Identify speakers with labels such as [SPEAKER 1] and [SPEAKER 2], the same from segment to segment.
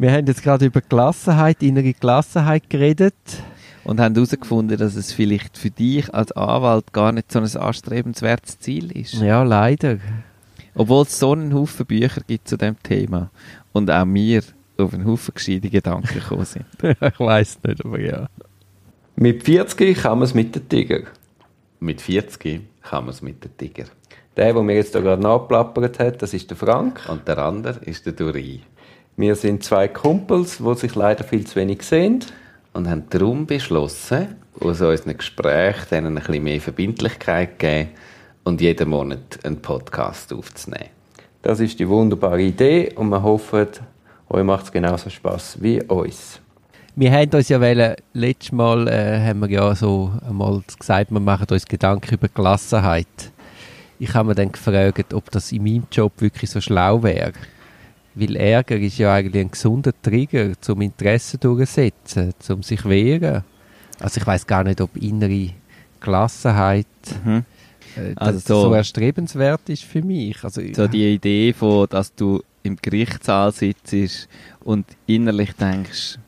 [SPEAKER 1] Wir haben jetzt gerade über Gelassenheit, innere Gelassenheit geredet.
[SPEAKER 2] Und haben herausgefunden, dass es vielleicht für dich als Anwalt gar nicht so ein anstrebenswertes Ziel ist.
[SPEAKER 1] Ja, leider.
[SPEAKER 2] Obwohl es so einen Haufen Bücher gibt zu dem Thema. Und auch wir auf einen Haufen gescheite Gedanken gekommen sind.
[SPEAKER 1] ich weiß nicht, aber ja.
[SPEAKER 3] Mit 40 kann man es mit dem Tiger.
[SPEAKER 4] Mit 40 kann man es mit dem Tiger.
[SPEAKER 3] Der, der mir jetzt da gerade nachplappert hat, das ist der Frank.
[SPEAKER 4] Und der andere ist der Duri.
[SPEAKER 3] Wir sind zwei Kumpels, die sich leider viel zu wenig sehen.
[SPEAKER 4] Und haben darum beschlossen, aus unseren Gesprächen denen ein bisschen mehr Verbindlichkeit geben und jeden Monat einen Podcast aufzunehmen.
[SPEAKER 3] Das ist die wunderbare Idee und wir hoffen, euch macht es genauso Spaß wie uns.
[SPEAKER 1] Wir haben uns ja wollen, letztes Mal äh, haben wir ja so einmal gesagt, wir machen uns Gedanken über Gelassenheit. Ich habe mir dann gefragt, ob das in meinem Job wirklich so schlau wäre. Weil Ärger ist ja eigentlich ein gesunder Trigger zum Interesse durchsetzen, zum sich wehren. Also ich weiß gar nicht, ob innere Gelassenheit
[SPEAKER 2] Mhm.
[SPEAKER 1] äh,
[SPEAKER 2] Also so-
[SPEAKER 1] so erstrebenswert ist für mich. Also,
[SPEAKER 2] So die Idee von, dass du im Gerichtssaal sitzt und innerlich denkst,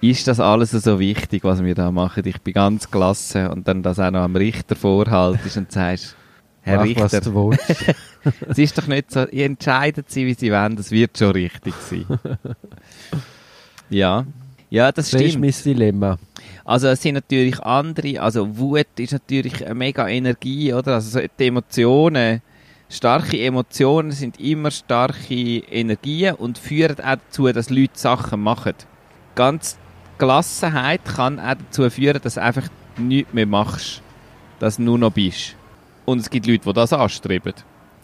[SPEAKER 2] ist das alles so wichtig, was wir da machen? Ich bin ganz gelassen und dann das auch noch am Richter vorhaltest und sagst, Herr
[SPEAKER 1] mach, was
[SPEAKER 2] Richter,
[SPEAKER 1] du willst.
[SPEAKER 2] es ist doch nicht so, ihr entscheidet sie, wie sie wollen, das wird schon richtig sein. ja. Ja, das
[SPEAKER 1] Das ist
[SPEAKER 2] stimmt.
[SPEAKER 1] mein Dilemma.
[SPEAKER 2] Also es sind natürlich andere, also Wut ist natürlich eine mega Energie, oder? Also so die Emotionen, starke Emotionen sind immer starke Energien und führen auch dazu, dass Leute Sachen machen. Ganz Gelassenheit kann auch dazu führen, dass du einfach nichts mehr machst, dass du nur noch bist. Und es gibt Leute, die das anstreben.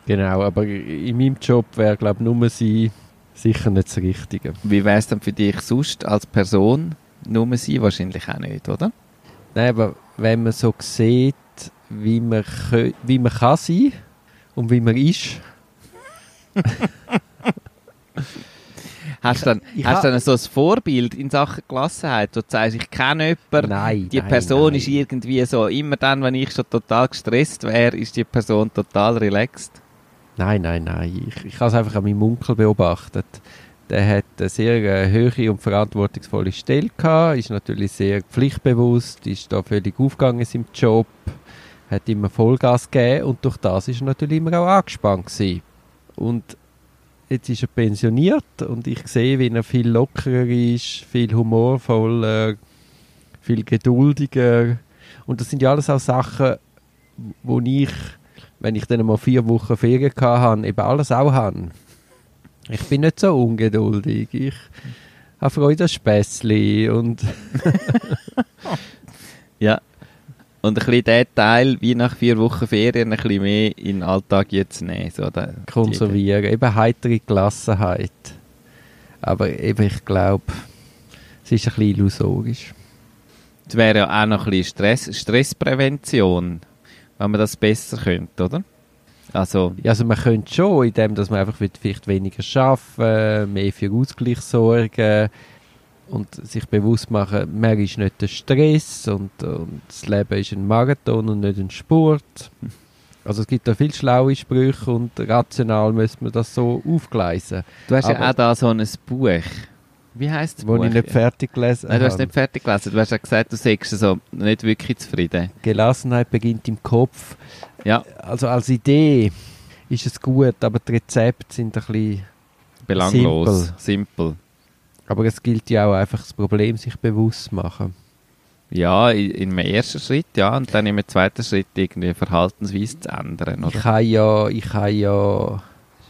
[SPEAKER 1] Genau, aber in meinem Job wäre, glaube ich, nur sie sicher nicht das Richtige.
[SPEAKER 2] Wie wäre es dann für dich sonst als Person? Nur sie wahrscheinlich auch nicht, oder?
[SPEAKER 1] Nein, aber wenn man so sieht, wie man, wie man kann sein und wie man ist,
[SPEAKER 2] Hast du dann, hast dann so ein Vorbild in Sachen Gelassenheit, wo du sagst, ich kenne jemanden,
[SPEAKER 1] nein,
[SPEAKER 2] die
[SPEAKER 1] nein,
[SPEAKER 2] Person
[SPEAKER 1] nein.
[SPEAKER 2] ist irgendwie so, immer dann, wenn ich schon total gestresst wäre, ist die Person total relaxed.
[SPEAKER 1] Nein, nein, nein. Ich, ich habe es einfach an meinem Onkel beobachtet. Der hat eine sehr äh, hohe und verantwortungsvolle Stelle gehabt, ist natürlich sehr pflichtbewusst, ist da völlig aufgegangen in seinem Job, hat immer Vollgas gegeben und durch das ist er natürlich immer auch angespannt gewesen. Und jetzt ist er pensioniert und ich sehe, wie er viel lockerer ist, viel humorvoller, viel geduldiger. Und das sind ja alles auch Sachen, wo ich wenn ich dann mal vier Wochen Ferien hatte, eben alles auch habe. Ich bin nicht so ungeduldig. Ich habe Freude an Späßli und
[SPEAKER 2] Ja. Und ein bisschen den Teil, wie nach vier Wochen Ferien, ein bisschen mehr in den Alltag jetzt nehmen. So, da,
[SPEAKER 1] konservieren. Eben heitere Gelassenheit. Aber eben, ich glaube, es ist ein bisschen illusorisch.
[SPEAKER 2] Es wäre ja auch noch ein bisschen Stress, Stressprävention, wenn man das besser könnte, oder? Also,
[SPEAKER 1] Ja, also man könnte schon, indem dass man einfach vielleicht weniger arbeiten, mehr für Ausgleich sorgen und sich bewusst machen, man ist nicht der Stress und, und das Leben ist ein Marathon und nicht ein Sport. Also es gibt da viele schlaue Sprüche und rational müsste man das so aufgleisen,
[SPEAKER 2] du hast ja
[SPEAKER 1] Aber-
[SPEAKER 2] auch da so ein Buch. Wie heisst das
[SPEAKER 1] wo
[SPEAKER 2] Buch?
[SPEAKER 1] ich nicht fertig gelesen
[SPEAKER 2] Nein, du hast nicht fertig gelesen. Du hast ja gesagt, du seist so nicht wirklich zufrieden.
[SPEAKER 1] Gelassenheit beginnt im Kopf.
[SPEAKER 2] Ja,
[SPEAKER 1] Also als Idee ist es gut, aber die Rezepte sind ein bisschen...
[SPEAKER 2] belanglos, simpel.
[SPEAKER 1] Aber es gilt ja auch einfach das Problem sich bewusst machen.
[SPEAKER 2] Ja, in einem ersten Schritt, ja, und dann im zweiten Schritt irgendwie Verhaltensweise zu ändern,
[SPEAKER 1] Ich
[SPEAKER 2] oder?
[SPEAKER 1] habe ja, ich habe ja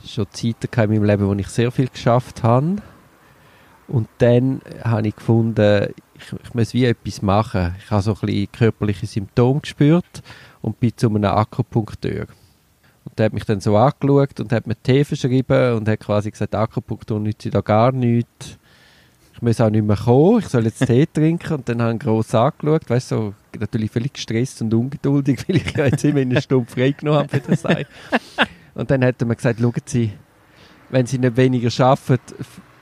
[SPEAKER 1] schon Zeiten in meinem Leben, wo ich sehr viel geschafft habe. Und dann habe ich gefunden, ich, ich muss wie etwas machen. Ich habe so ein bisschen körperliche Symptome gespürt und bin zu einem Akupunkteur. Und der hat mich dann so angeschaut und hat mir Tee verschrieben und hat quasi gesagt, Akupunktur nützt da gar nichts. Ich muss auch nicht mehr kommen, ich soll jetzt Tee trinken. Und dann habe ich gross angeschaut, weißt so, natürlich völlig gestresst und ungeduldig, weil ich ja jetzt immer eine Stunde freigenommen habe für das Ei. Und dann hat er mir gesagt, schauen Sie, wenn Sie nicht weniger arbeiten,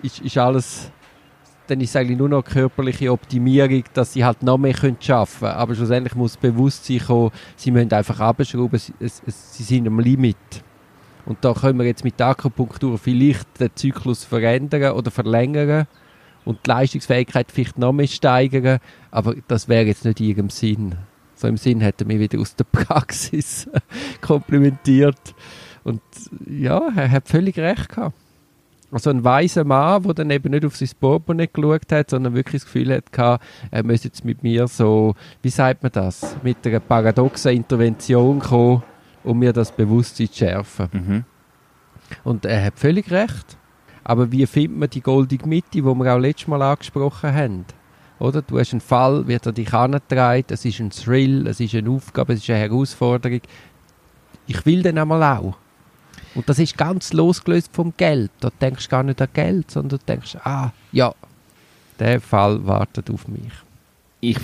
[SPEAKER 1] ist, ist alles, dann ist es eigentlich nur noch körperliche Optimierung, dass Sie halt noch mehr arbeiten können. Aber schlussendlich muss das Bewusstsein kommen, Sie müssen einfach abschrauben, Sie, es, es, Sie sind am Limit. Und da können wir jetzt mit der Akupunktur vielleicht den Zyklus verändern oder verlängern und die Leistungsfähigkeit vielleicht noch mehr steigern, aber das wäre jetzt nicht in ihrem Sinn. So im Sinn hat er mich wieder aus der Praxis komplimentiert. Und ja, er hat völlig recht gehabt. Also ein weiser Mann, der dann eben nicht auf sein Portemonnaie geschaut hat, sondern wirklich das Gefühl hat, er müsse jetzt mit mir so, wie sagt man das, mit einer paradoxen Intervention kommen, um mir das Bewusstsein zu schärfen.
[SPEAKER 2] Mhm.
[SPEAKER 1] Und er hat völlig recht. Aber wie findet man die goldige Mitte, die wir auch letztes Mal angesprochen haben? Oder? Du hast einen Fall, wird er dich angetragen, es ist ein Thrill, es ist eine Aufgabe, es ist eine Herausforderung. Ich will den einmal auch. Und das ist ganz losgelöst vom Geld. Da denkst du gar nicht an Geld, sondern du denkst, ah, ja, der Fall wartet auf mich.
[SPEAKER 2] Ich,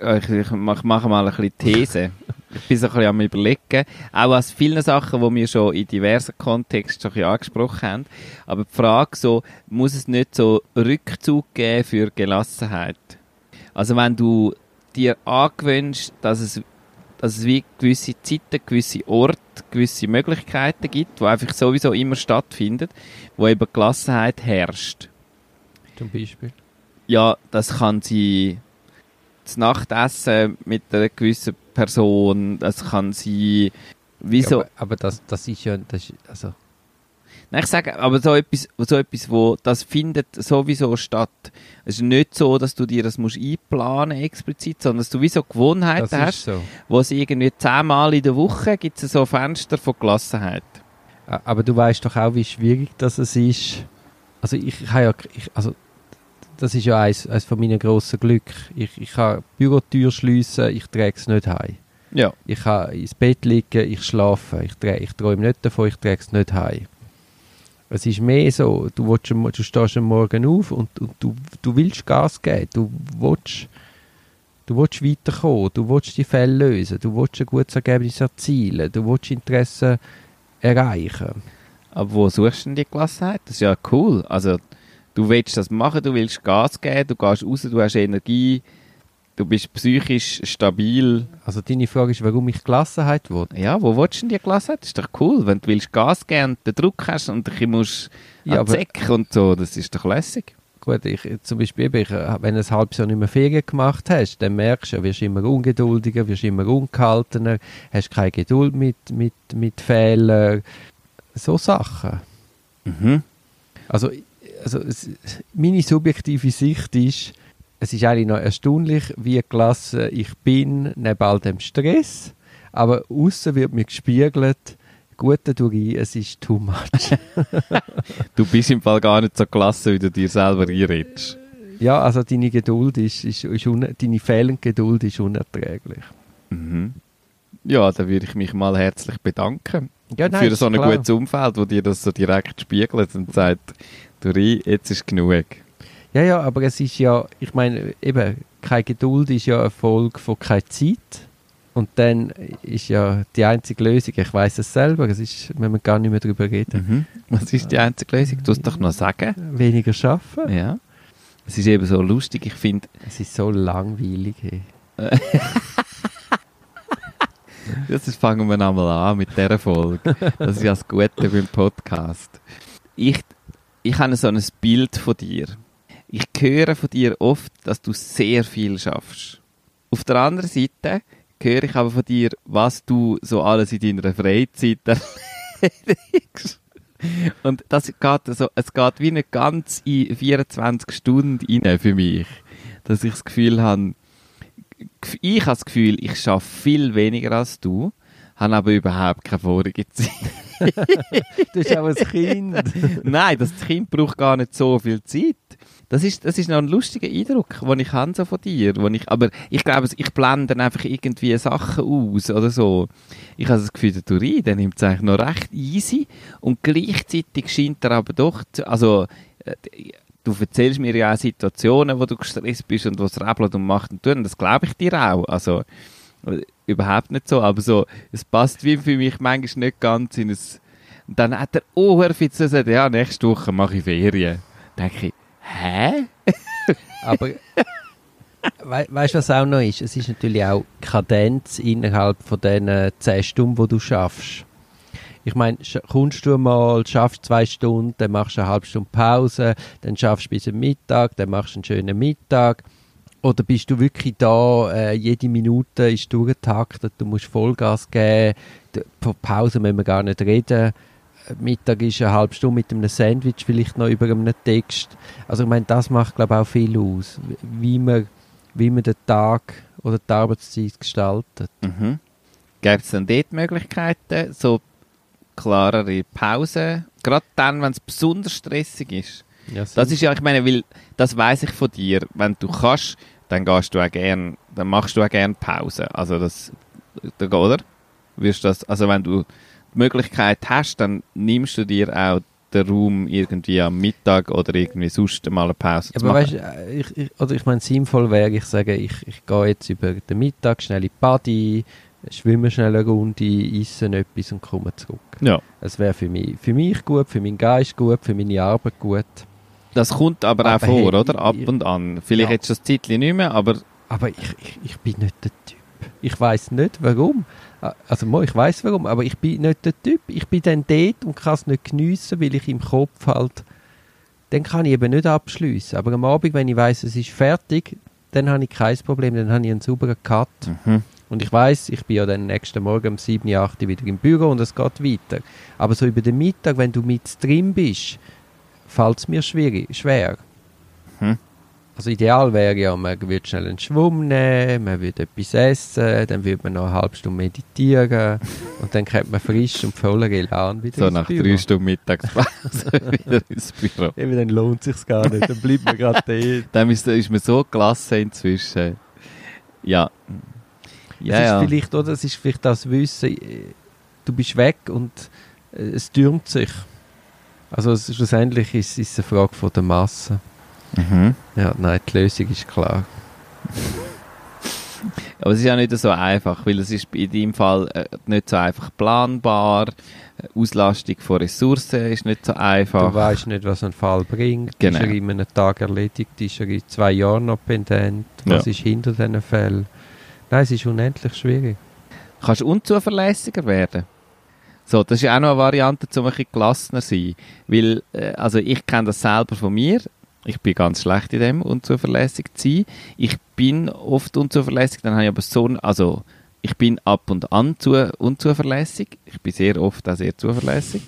[SPEAKER 2] äh, ich, ich mach- mache mal ein bisschen These. ich bin so ein bisschen am überlegen. Auch aus vielen Sachen, die wir schon in diversen Kontexten schon ein bisschen angesprochen haben. Aber die Frage so, muss es nicht so Rückzug geben für Gelassenheit? Also wenn du dir angewöhnst, dass es, dass es wie gewisse Zeiten, gewisse Orte, gewisse Möglichkeiten gibt, die einfach sowieso immer stattfinden, wo eben Gelassenheit herrscht.
[SPEAKER 1] Zum Beispiel.
[SPEAKER 2] Ja, das kann sein das Nachtessen mit einer gewissen Person, das kann sein wieso
[SPEAKER 1] Ja, aber, aber das, das ist ja, das ist, also,
[SPEAKER 2] Nein, ich sage, aber so etwas, so etwas, wo das findet sowieso statt. Es ist nicht so, dass du dir das musst einplanen explizit, sondern dass du wie so Gewohnheiten
[SPEAKER 1] das
[SPEAKER 2] hast,
[SPEAKER 1] so.
[SPEAKER 2] wo es irgendwie zehnmal in der Woche gibt es so Fenster von Gelassenheit.
[SPEAKER 1] Aber du weißt doch auch, wie schwierig das ist. Also ich, ich habe ja, ich, also das ist ja eines, eines von meinen grossen Glück. Ich, ich kann die Bürotür schliessen, ich trage es nicht heim.
[SPEAKER 2] Ja.
[SPEAKER 1] Ich kann ins Bett liegen, ich schlafe, ich, trä- ich träume nicht davon, ich trage es nicht heim. Es ist mehr so, du, willst, du stehst am Morgen auf und, und du, du willst Gas geben, du willst, du willst weiterkommen, du willst die Fälle lösen, du willst ein gutes Ergebnis erzielen, du willst Interessen erreichen.
[SPEAKER 2] Aber wo suchst du denn die Gelassenheit? Das ist ja cool. Also, du willst das machen, du willst Gas geben, du gehst raus, du hast Energie, du bist psychisch stabil.
[SPEAKER 1] Also deine Frage ist, warum ich Gelassenheit will.
[SPEAKER 2] Ja, wo willst du denn die Gelassenheit? Das ist doch cool, wenn du willst Gas geben und den Druck hast und dich musst
[SPEAKER 1] Ja,
[SPEAKER 2] Zeck und so, das ist doch lässig.
[SPEAKER 1] Gut, ich, zum Beispiel, ich, wenn du ein halbes Jahr nicht mehr Ferien gemacht hast, dann merkst du, wirst immer ungeduldiger, wirst immer ungehaltener, hast keine Geduld mit, mit, mit Fehlern, so Sachen.
[SPEAKER 2] Mhm.
[SPEAKER 1] Also, also es, meine subjektive Sicht ist, es ist eigentlich noch erstaunlich, wie gelassen ich bin, neben all dem Stress, aber außen wird mir gespiegelt, gute Durie, es ist too much.
[SPEAKER 2] Du bist im Fall gar nicht so klasse, wie du dir selber einredest.
[SPEAKER 1] ja, also deine Geduld ist, ist, ist un, deine fehlende Geduld ist unerträglich.
[SPEAKER 2] Mhm. Ja, da würde ich mich mal herzlich bedanken.
[SPEAKER 1] Ja,
[SPEAKER 2] für
[SPEAKER 1] ist
[SPEAKER 2] so ein
[SPEAKER 1] klar.
[SPEAKER 2] gutes Umfeld, wo dir das so direkt spiegelt und sagt, Duri, jetzt ist genug.
[SPEAKER 1] Ja, ja, aber es ist ja, ich meine, eben, keine Geduld ist ja eine Folge von keine Zeit. Und dann ist ja die einzige Lösung, ich weiß es selber, es ist, wenn wir gar nicht mehr darüber reden,
[SPEAKER 2] Mhm. Was ist die einzige Lösung? Du es doch noch sagen.
[SPEAKER 1] weniger schaffen.
[SPEAKER 2] Ja. Es ist eben so lustig, ich finde,
[SPEAKER 1] Es ist so langweilig. Hey.
[SPEAKER 2] Jetzt fangen wir einmal an mit dieser Folge. Das ist ja das Gute beim Podcast. Ich, ich habe so ein Bild von dir. Ich höre von dir oft, dass du sehr viel schaffst. Auf der anderen Seite höre ich aber von dir, was du so alles in deiner Freizeit erledigst. Und das geht so, es geht wie nicht ganz in 24 Stunden rein für mich. Dass ich das Gefühl habe, ich habe das Gefühl, ich schaffe viel weniger als du, habe aber überhaupt keine vorige Zeit.
[SPEAKER 1] Du bist auch ein Kind.
[SPEAKER 2] Nein, das Kind braucht gar nicht so viel Zeit. Das ist, das ist noch ein lustiger Eindruck, den ich habe so von dir. Wo ich, aber ich glaube, ich blende dann einfach irgendwie Sachen aus oder so. Ich habe das Gefühl, der Turin, der nimmt es eigentlich noch recht easy und gleichzeitig scheint er aber doch, zu, also äh, du erzählst mir ja auch Situationen, wo du gestresst bist und was rebelt und macht und tut und das glaube ich dir auch. Also überhaupt nicht so, aber so, es passt wie für mich manchmal nicht ganz in ein und dann hat er oh, Herr Fitz gesagt, ja, nächste Woche mache ich Ferien. denke ich, hä?
[SPEAKER 1] Aber we weißt du, was auch noch ist? Es ist natürlich auch Kadenz innerhalb von diesen 10 Stunden, die du schaffst. Ich meine, kommst du mal, schaffst zwei Stunden, dann machst du eine halbe Stunde Pause, dann schaffst du bis zum Mittag, dann machst du einen schönen Mittag. Oder bist du wirklich da, äh, jede Minute ist durchgetaktet, du musst Vollgas geben, von Pause müssen wir gar nicht reden. Mittag ist eine halbe Stunde mit einem Sandwich, vielleicht noch über einem Text. Also ich meine, das macht glaube ich auch viel aus, wie man, wie man den Tag oder die Arbeitszeit gestaltet.
[SPEAKER 2] Mhm. Gibt es dann dort Möglichkeiten, so klarere Pausen? Gerade dann, wenn es besonders stressig ist.
[SPEAKER 1] Ja,
[SPEAKER 2] Das ist ja, ich meine, weil, das weiß ich von dir. Wenn du kannst, dann gehst du auch gern, dann machst du auch gern Pause. Also das, da- oder? Wirst das, also wenn du die Möglichkeit hast, dann nimmst du dir auch den Raum irgendwie am Mittag oder irgendwie sonst mal eine Pause zu
[SPEAKER 1] Aber
[SPEAKER 2] machen.
[SPEAKER 1] weißt äh, ich, ich, oder ich meine, sinnvoll wäre, ich sage, ich, ich gehe jetzt über den Mittag schnell in die Body, schwimme schnell eine Runde, esse etwas und komme zurück.
[SPEAKER 2] ja.
[SPEAKER 1] Das wäre für mich, für mich gut, für meinen Geist gut, für meine Arbeit gut.
[SPEAKER 2] Das kommt aber, auch
[SPEAKER 1] Aber
[SPEAKER 2] vor,
[SPEAKER 1] hey,
[SPEAKER 2] oder? Ab
[SPEAKER 1] ich-
[SPEAKER 2] und an. Vielleicht
[SPEAKER 1] Ja.
[SPEAKER 2] jetzt schon das Zeitchen nicht mehr, aber
[SPEAKER 1] Aber ich, ich, ich bin nicht der Typ. Ich weiß nicht warum. Also ich weiß warum, aber ich bin nicht der Typ. Ich bin dann dort und kann es nicht geniessen, weil ich im Kopf halt. Dann kann ich eben nicht abschliessen. Aber am Abend, wenn ich weiß, es ist fertig, dann habe ich kein Problem. Dann habe ich einen sauberen Cut.
[SPEAKER 2] Mhm.
[SPEAKER 1] Und ich weiß, ich bin ja dann nächsten Morgen um 7, 8 wieder im Büro und es geht weiter. Aber so über den Mittag, wenn du mit drin bist, fällt es mir schwierig, schwer.
[SPEAKER 2] Hm.
[SPEAKER 1] Also ideal wäre ja, man würde schnell einen Schwumm nehmen, man würde etwas essen, dann würde man noch eine halbe Stunde meditieren und dann kommt man frisch und voller Elan wieder
[SPEAKER 2] so
[SPEAKER 1] ins
[SPEAKER 2] nach
[SPEAKER 1] Büro.
[SPEAKER 2] drei Stunden Mittagspause wieder ins Büro.
[SPEAKER 1] Eben, dann lohnt sich gar nicht, dann bleibt man gerade dort.
[SPEAKER 2] Dann ist, ist mir so gelassen inzwischen. Ja. Ja,
[SPEAKER 1] es ist
[SPEAKER 2] ja.
[SPEAKER 1] vielleicht, oder, es ist vielleicht das Wissen, du bist weg und äh, es türmt sich. Also es, schlussendlich ist es eine Frage von der Masse.
[SPEAKER 2] Mhm.
[SPEAKER 1] Ja, nein, die Lösung ist klar.
[SPEAKER 2] Aber es ist ja nicht so einfach, weil es ist in deinem Fall äh, nicht so einfach planbar. Äh, Auslastung von Ressourcen ist nicht so einfach.
[SPEAKER 1] Du weißt nicht, was ein Fall bringt.
[SPEAKER 2] Genau.
[SPEAKER 1] Ist er in einem Tag erledigt? Ist er in zwei Jahren noch pendent? Was
[SPEAKER 2] Ja.
[SPEAKER 1] ist hinter diesen Fällen? Nein, es ist unendlich schwierig.
[SPEAKER 2] Kannst du unzuverlässiger werden? So, das ist auch noch eine Variante, um ein bisschen gelassener zu sein. Weil, äh, also ich kenne das selber von mir. Ich bin ganz schlecht in dem, unzuverlässig zu sein. Ich bin oft unzuverlässig, dann habe ich aber so, also ich bin ab und an zu, unzuverlässig. Ich bin sehr oft auch sehr zuverlässig.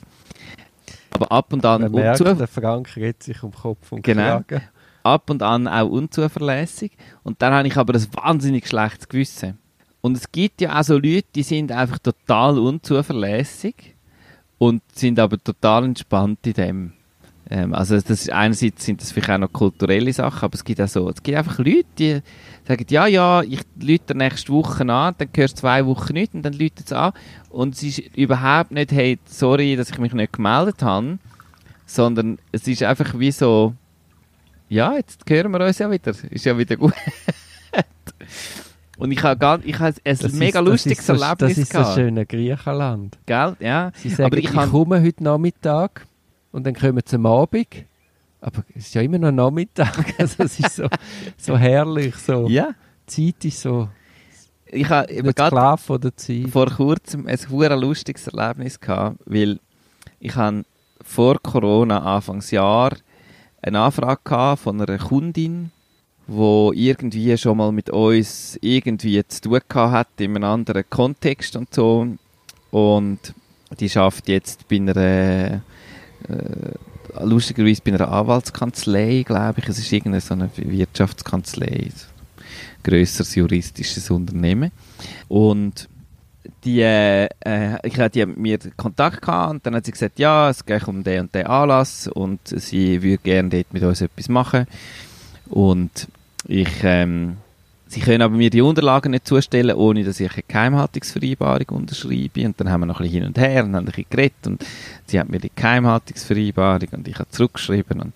[SPEAKER 2] Aber ab und an
[SPEAKER 1] Man merkt,
[SPEAKER 2] unzu
[SPEAKER 1] der Frank redet sich um Kopf und
[SPEAKER 2] Genau.
[SPEAKER 1] Kragen.
[SPEAKER 2] ab und an auch unzuverlässig. Und dann habe ich aber ein wahnsinnig schlechtes Gewissen. Und es gibt ja auch so Leute, die sind einfach total unzuverlässig und sind aber total entspannt in dem. Ähm, also das ist, einerseits sind das vielleicht auch noch kulturelle Sachen, aber es gibt auch so, es gibt einfach Leute, die sagen, ja, ja, ich lüte nächste Woche an, dann hörst du zwei Wochen nicht und dann lütet es an. Und es ist überhaupt nicht, hey, sorry, dass ich mich nicht gemeldet habe, sondern es ist einfach wie so, ja, jetzt hören wir uns ja wieder. Ist ja wieder gut. Und ich habe gar, ich habe ein
[SPEAKER 1] Das
[SPEAKER 2] mega
[SPEAKER 1] ist,
[SPEAKER 2] lustiges
[SPEAKER 1] das ist so,
[SPEAKER 2] Erlebnis
[SPEAKER 1] Das ist so
[SPEAKER 2] gehabt.
[SPEAKER 1] schöne Griechenland.
[SPEAKER 2] Gell? Ja.
[SPEAKER 1] Sie sagen,
[SPEAKER 2] Aber ich
[SPEAKER 1] ich,
[SPEAKER 2] kann-
[SPEAKER 1] komme heute Nachmittag und dann kommen sie am Abend. Aber es ist ja immer noch Nachmittag. Also es ist so, so herrlich. So.
[SPEAKER 2] Ja.
[SPEAKER 1] Die Zeit ist so
[SPEAKER 2] Ich habe eben vor kurzem ein hure lustiges Erlebnis gehabt, weil ich habe vor Corona, Anfangsjahr, eine Anfrage gehabt von einer Kundin, wo irgendwie schon mal mit uns irgendwie zu tun hat in einem anderen Kontext und so. Und die schafft jetzt bei einer, äh, lustigerweise bei einer Anwaltskanzlei, glaube ich. Es ist irgendeine so eine Wirtschaftskanzlei, grösseres juristisches Unternehmen. Und die, äh, äh, ich hatte mit mir Kontakt gehabt und dann hat sie gesagt, ja, es geht um den und den Anlass und sie würde gerne dort mit uns etwas machen. Und ich, ähm, sie können aber mir die Unterlagen nicht zustellen, ohne dass ich eine Geheimhaltungsvereinbarung unterschreibe. Und dann haben wir noch ein bisschen hin und her und haben ein bisschen geredet und sie hat mir die Geheimhaltungsvereinbarung und ich habe zurückgeschrieben und,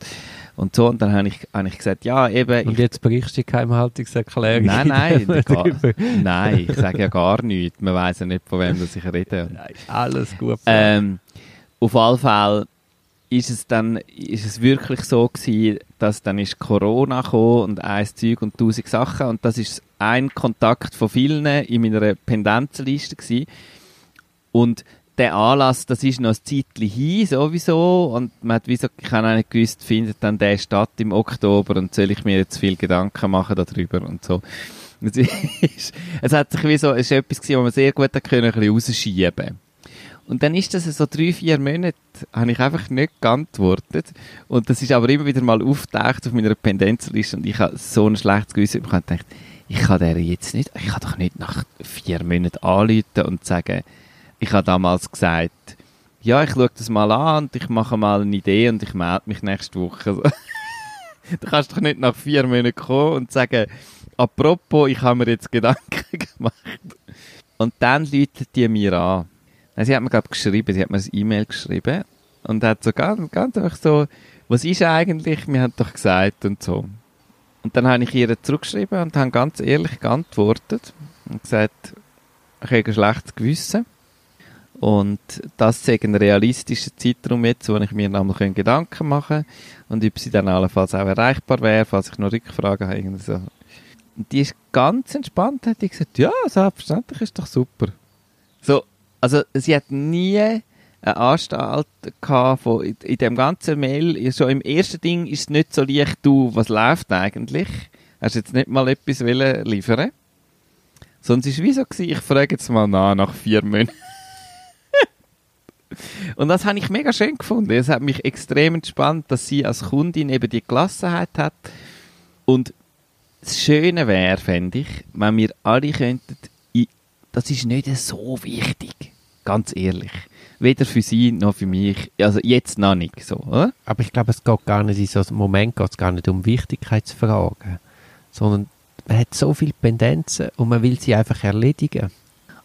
[SPEAKER 2] und so. Und dann habe ich, habe ich gesagt, ja, eben,
[SPEAKER 1] Und jetzt berichtest du die Geheimhaltungserklärung.
[SPEAKER 2] Nein, nein, gar, nein, ich sage ja gar nichts. Man weiß ja nicht, von wem das ich rede.
[SPEAKER 1] Nein, Alles gut.
[SPEAKER 2] Ähm, auf alle Fälle ist es dann ist es wirklich so gewesen, dass dann ist Corona gekommen und ein Zeug und tausend Sachen und das ist ein Kontakt von vielen in meiner Pendenzenliste gewesen. und der Anlass, das ist noch ein Zeitchen hin, sowieso. Und man hat wieso, habe auch nicht gewusst, findet dann der statt im Oktober und soll ich mir jetzt viel Gedanken machen darüber und so. Es, hat sich wie so, es ist etwas gewesen, was man sehr gut können, ein bisschen rausschieben und dann ist das so drei, vier Monate, habe ich einfach nicht geantwortet. Und das ist aber immer wieder mal auftaucht auf meiner Pendenzliste und ich habe so ein schlechtes Gewissen bekommen und gedacht, ich kann der jetzt nicht, ich kann doch nicht nach vier Monaten anrufen und sagen, ich habe damals gesagt, ja, ich schaue das mal an und ich mache mal eine Idee und ich melde mich nächste Woche. du kannst doch nicht nach vier Monaten kommen und sagen, apropos, ich habe mir jetzt Gedanken gemacht. Und dann läutet die mir an. Sie hat mir, glaube geschrieben, sie hat mir ein E-Mail geschrieben und hat so ganz, ganz einfach so, was ist eigentlich, wir haben doch gesagt und so. Und dann habe ich ihr zurückgeschrieben und habe ganz ehrlich geantwortet und gesagt, ich habe ein schlechtes Gewissen. Und das ist ein realistischer Zeitraum jetzt, wo ich mir nämlich Gedanken machen kann und ob sie dann allenfalls auch erreichbar wäre, falls ich noch Rückfragen habe. Und die ist ganz entspannt, hat die gesagt, ja, selbstverständlich ist doch super. So, also sie hat nie eine Anstalt gehabt von, in dem ganzen Mail, schon im ersten Ding ist es nicht so leicht, du, was läuft eigentlich? Hast du jetzt nicht mal etwas liefern Sonst war es wie so, gewesen, ich frage jetzt mal nach, nach vier Monaten. Und das habe ich mega schön gefunden. Es hat mich extrem entspannt, dass sie als Kundin eben die Gelassenheit hat. Und das Schöne wäre, fände ich, wenn wir alle könnten, das ist nicht so wichtig. Ganz ehrlich. Weder für sie noch für mich. Also jetzt noch nicht so, oder?
[SPEAKER 1] Aber ich glaube, es geht gar nicht in so einem Moment geht es gar nicht um Wichtigkeitsfragen, sondern man hat so viele Pendenzen und man will sie einfach erledigen.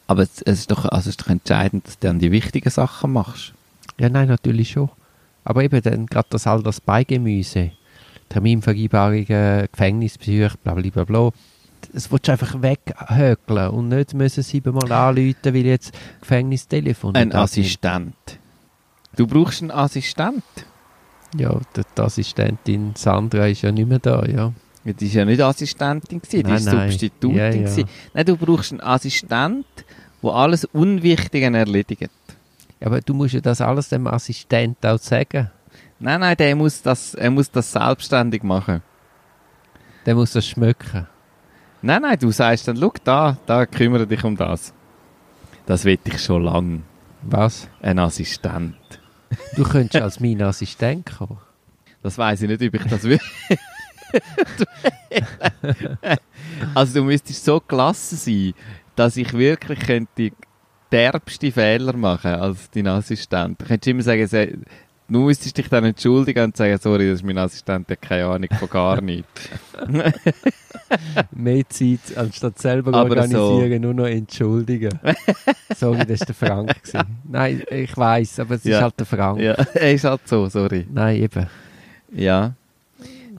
[SPEAKER 2] Aber es, es, ist, doch, also es ist doch entscheidend, dass du dann die wichtigen Sachen machst.
[SPEAKER 1] Ja, nein, natürlich schon. Aber eben dann gerade das all das Beigemüse, Terminvereinbarungen, Gefängnisbesuche, bla bla bla bla es willst du einfach weghökeln und nicht müssen siebenmal anrufen, weil jetzt Gefängnistelefon
[SPEAKER 2] Ein Assistent. Du brauchst einen Assistent?
[SPEAKER 1] Ja, die, Assistentin Sandra ist ja nicht mehr da, ja.
[SPEAKER 2] ja die ist ja nicht Assistentin, gewesen, die ist Substitutin. Ja, ja. Nein, du brauchst einen Assistent, der alles Unwichtige erledigt.
[SPEAKER 1] Ja, aber du musst ja das alles dem Assistent auch sagen.
[SPEAKER 2] Nein, nein, der muss das, er muss das selbstständig machen.
[SPEAKER 1] Der muss das schmücken.
[SPEAKER 2] Nein, nein, du sagst dann, schau da, da kümmere dich um das. Das will ich schon lange.
[SPEAKER 1] Was?
[SPEAKER 2] Ein Assistent.
[SPEAKER 1] Du könntest als mein Assistent kommen.
[SPEAKER 2] Das weiß ich nicht, ob ich das will. also du müsstest so klasse sein, dass ich wirklich könnte derbste Fehler machen als dein Assistent. Du könntest immer sagen, Du müsstest dich dann entschuldigen und sagen, sorry, das ist mein Assistent, der hat keine Ahnung von gar nichts.
[SPEAKER 1] Mehr Zeit, anstatt selber Aber organisieren, so. nur noch entschuldigen. sorry, das war der Frank. Nein, ich weiß, aber es ja. ist halt der Frank.
[SPEAKER 2] Ja, er ist halt so, sorry.
[SPEAKER 1] Nein, eben.
[SPEAKER 2] Ja.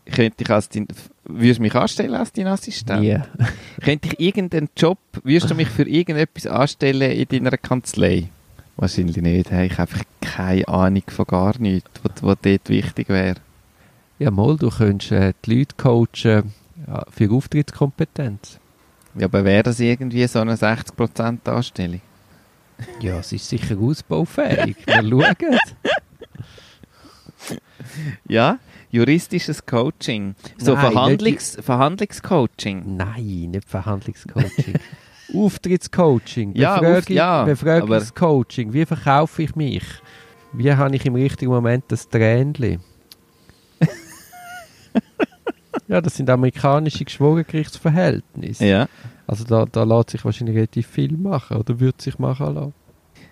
[SPEAKER 2] Könnte ich als dein, würdest du mich anstellen als dein Assistent?
[SPEAKER 1] Ja.
[SPEAKER 2] Könnte ich irgendeinen Job, würdest du mich für irgendetwas anstellen in deiner Kanzlei? Wahrscheinlich nicht. ich habe einfach keine Ahnung von gar nichts, was, was dort wichtig wäre.
[SPEAKER 1] Ja, mal, du könntest äh, die Leute coachen ja, für Auftrittskompetenz.
[SPEAKER 2] Ja, aber wäre das irgendwie so eine 60% Anstellung?
[SPEAKER 1] Ja, es ist sicher ausbaufähig. Wir schauen.
[SPEAKER 2] ja, juristisches Coaching. So Nein, Verhandlungs Verhandlungscoaching.
[SPEAKER 1] Nein, nicht Verhandlungscoaching. Auftrittscoaching,
[SPEAKER 2] ja, Befragi ja,
[SPEAKER 1] Befragungscoaching, wie verkaufe ich mich? Wie habe ich im richtigen Moment das Tränchen? ja, das sind amerikanische Geschworengerichtsverhältnisse.
[SPEAKER 2] Ja.
[SPEAKER 1] Also da, da lässt sich wahrscheinlich relativ viel machen oder würde sich machen lassen.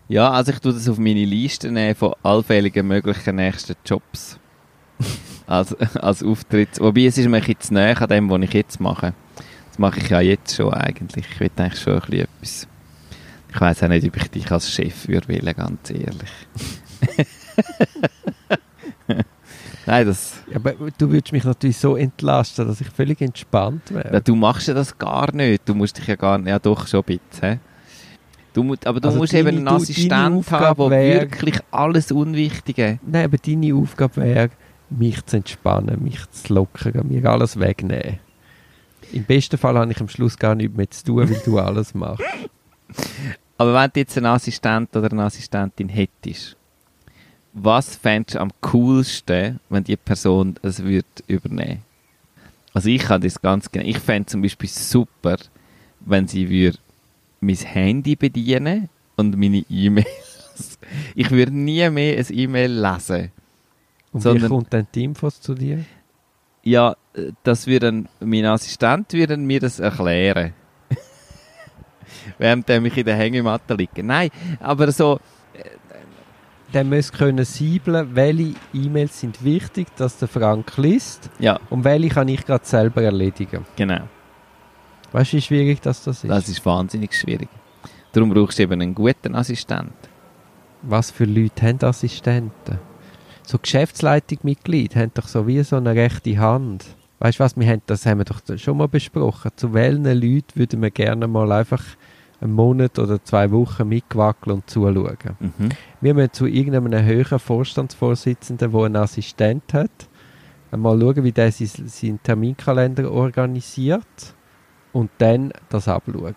[SPEAKER 2] Ja, also ich tue das auf meine Liste nehmen von allfälligen möglichen nächsten Jobs. als, als Auftritt. Wobei es ist mir jetzt näher an dem, was ich jetzt mache mache ich ja jetzt schon eigentlich. Ich will eigentlich schon ein bisschen etwas. Ich weiß auch nicht, ob ich dich als Chef würde wählen, ganz ehrlich. Nein, das...
[SPEAKER 1] Ja, aber du würdest mich natürlich so entlasten, dass ich völlig entspannt wäre. Ja,
[SPEAKER 2] du machst ja das gar nicht. Du musst dich ja gar nicht... Ja, doch, schon bitte. Du, aber du also musst deine, eben einen Assistent haben, der wirklich alles Unwichtige...
[SPEAKER 1] Nein, aber deine Aufgabe wäre, mich zu entspannen, mich zu lockern, mir alles wegnehmen. Im besten Fall habe ich am Schluss gar nichts mehr zu tun, weil du alles machst.
[SPEAKER 2] Aber wenn du jetzt einen Assistent oder eine Assistentin hättest, was fändest du am coolsten, wenn die Person es würde übernehmen? Also ich kann das ganz genau. Ich fände zum Beispiel super, wenn sie würde mein Handy bedienen und meine E-Mails. Ich würde nie mehr ein E-Mail lesen.
[SPEAKER 1] Und wie kommt dann die Infos zu dir?
[SPEAKER 2] Ja, äh, das würde mein Assistent würde mir das erklären. Während ich in der Hängematte liege. Nein, aber so,
[SPEAKER 1] Dann müsst können siebeln, welche E-Mails sind wichtig, dass der Frank liest
[SPEAKER 2] ja,
[SPEAKER 1] und welche kann ich gerade selber erledigen.
[SPEAKER 2] genau.
[SPEAKER 1] Weißt du, wie schwierig das, das ist?
[SPEAKER 2] Das ist wahnsinnig schwierig. Darum brauchst du eben einen guten Assistent.
[SPEAKER 1] Was für Leute haben Assistenten? So Geschäftsleitungsmitglied haben doch so wie so eine rechte Hand. Weißt du was, wir haben, das haben wir doch schon mal besprochen. Zu welchen Leuten würden wir gerne mal einfach einen Monat oder zwei Wochen mitwackeln und zuschauen?
[SPEAKER 2] Mhm.
[SPEAKER 1] Wir müssen zu irgendeinem höheren Vorstandsvorsitzenden, der einen Assistent hat, mal schauen, wie der sein- seinen Terminkalender organisiert und dann das abschauen.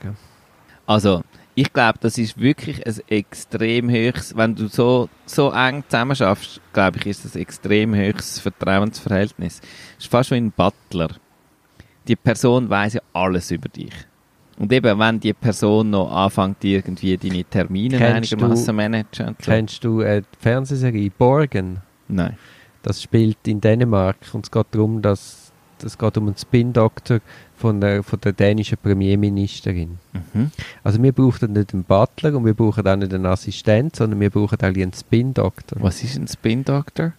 [SPEAKER 2] Also, ich glaube, das ist wirklich ein extrem höchst, wenn du so, so eng zusammen schaffst, glaube ich, ist das ein extrem höchstes Vertrauensverhältnis. Es ist fast wie ein Butler. Die Person weiß ja alles über dich. Und eben, wenn die Person noch anfängt, irgendwie deine Termine einigermaßen managen so.
[SPEAKER 1] Kennst du äh, die Fernsehserie Borgen?
[SPEAKER 2] Nein.
[SPEAKER 1] Das spielt in Dänemark und es geht darum, dass es geht um einen Spin-Doktor von der, von der dänischen Premierministerin.
[SPEAKER 2] Mhm.
[SPEAKER 1] Also wir brauchen nicht einen Butler und wir brauchen auch nicht einen Assistent, sondern wir brauchen eigentlich einen Spin-Doktor.
[SPEAKER 2] Was ist ein Spin-Doctor?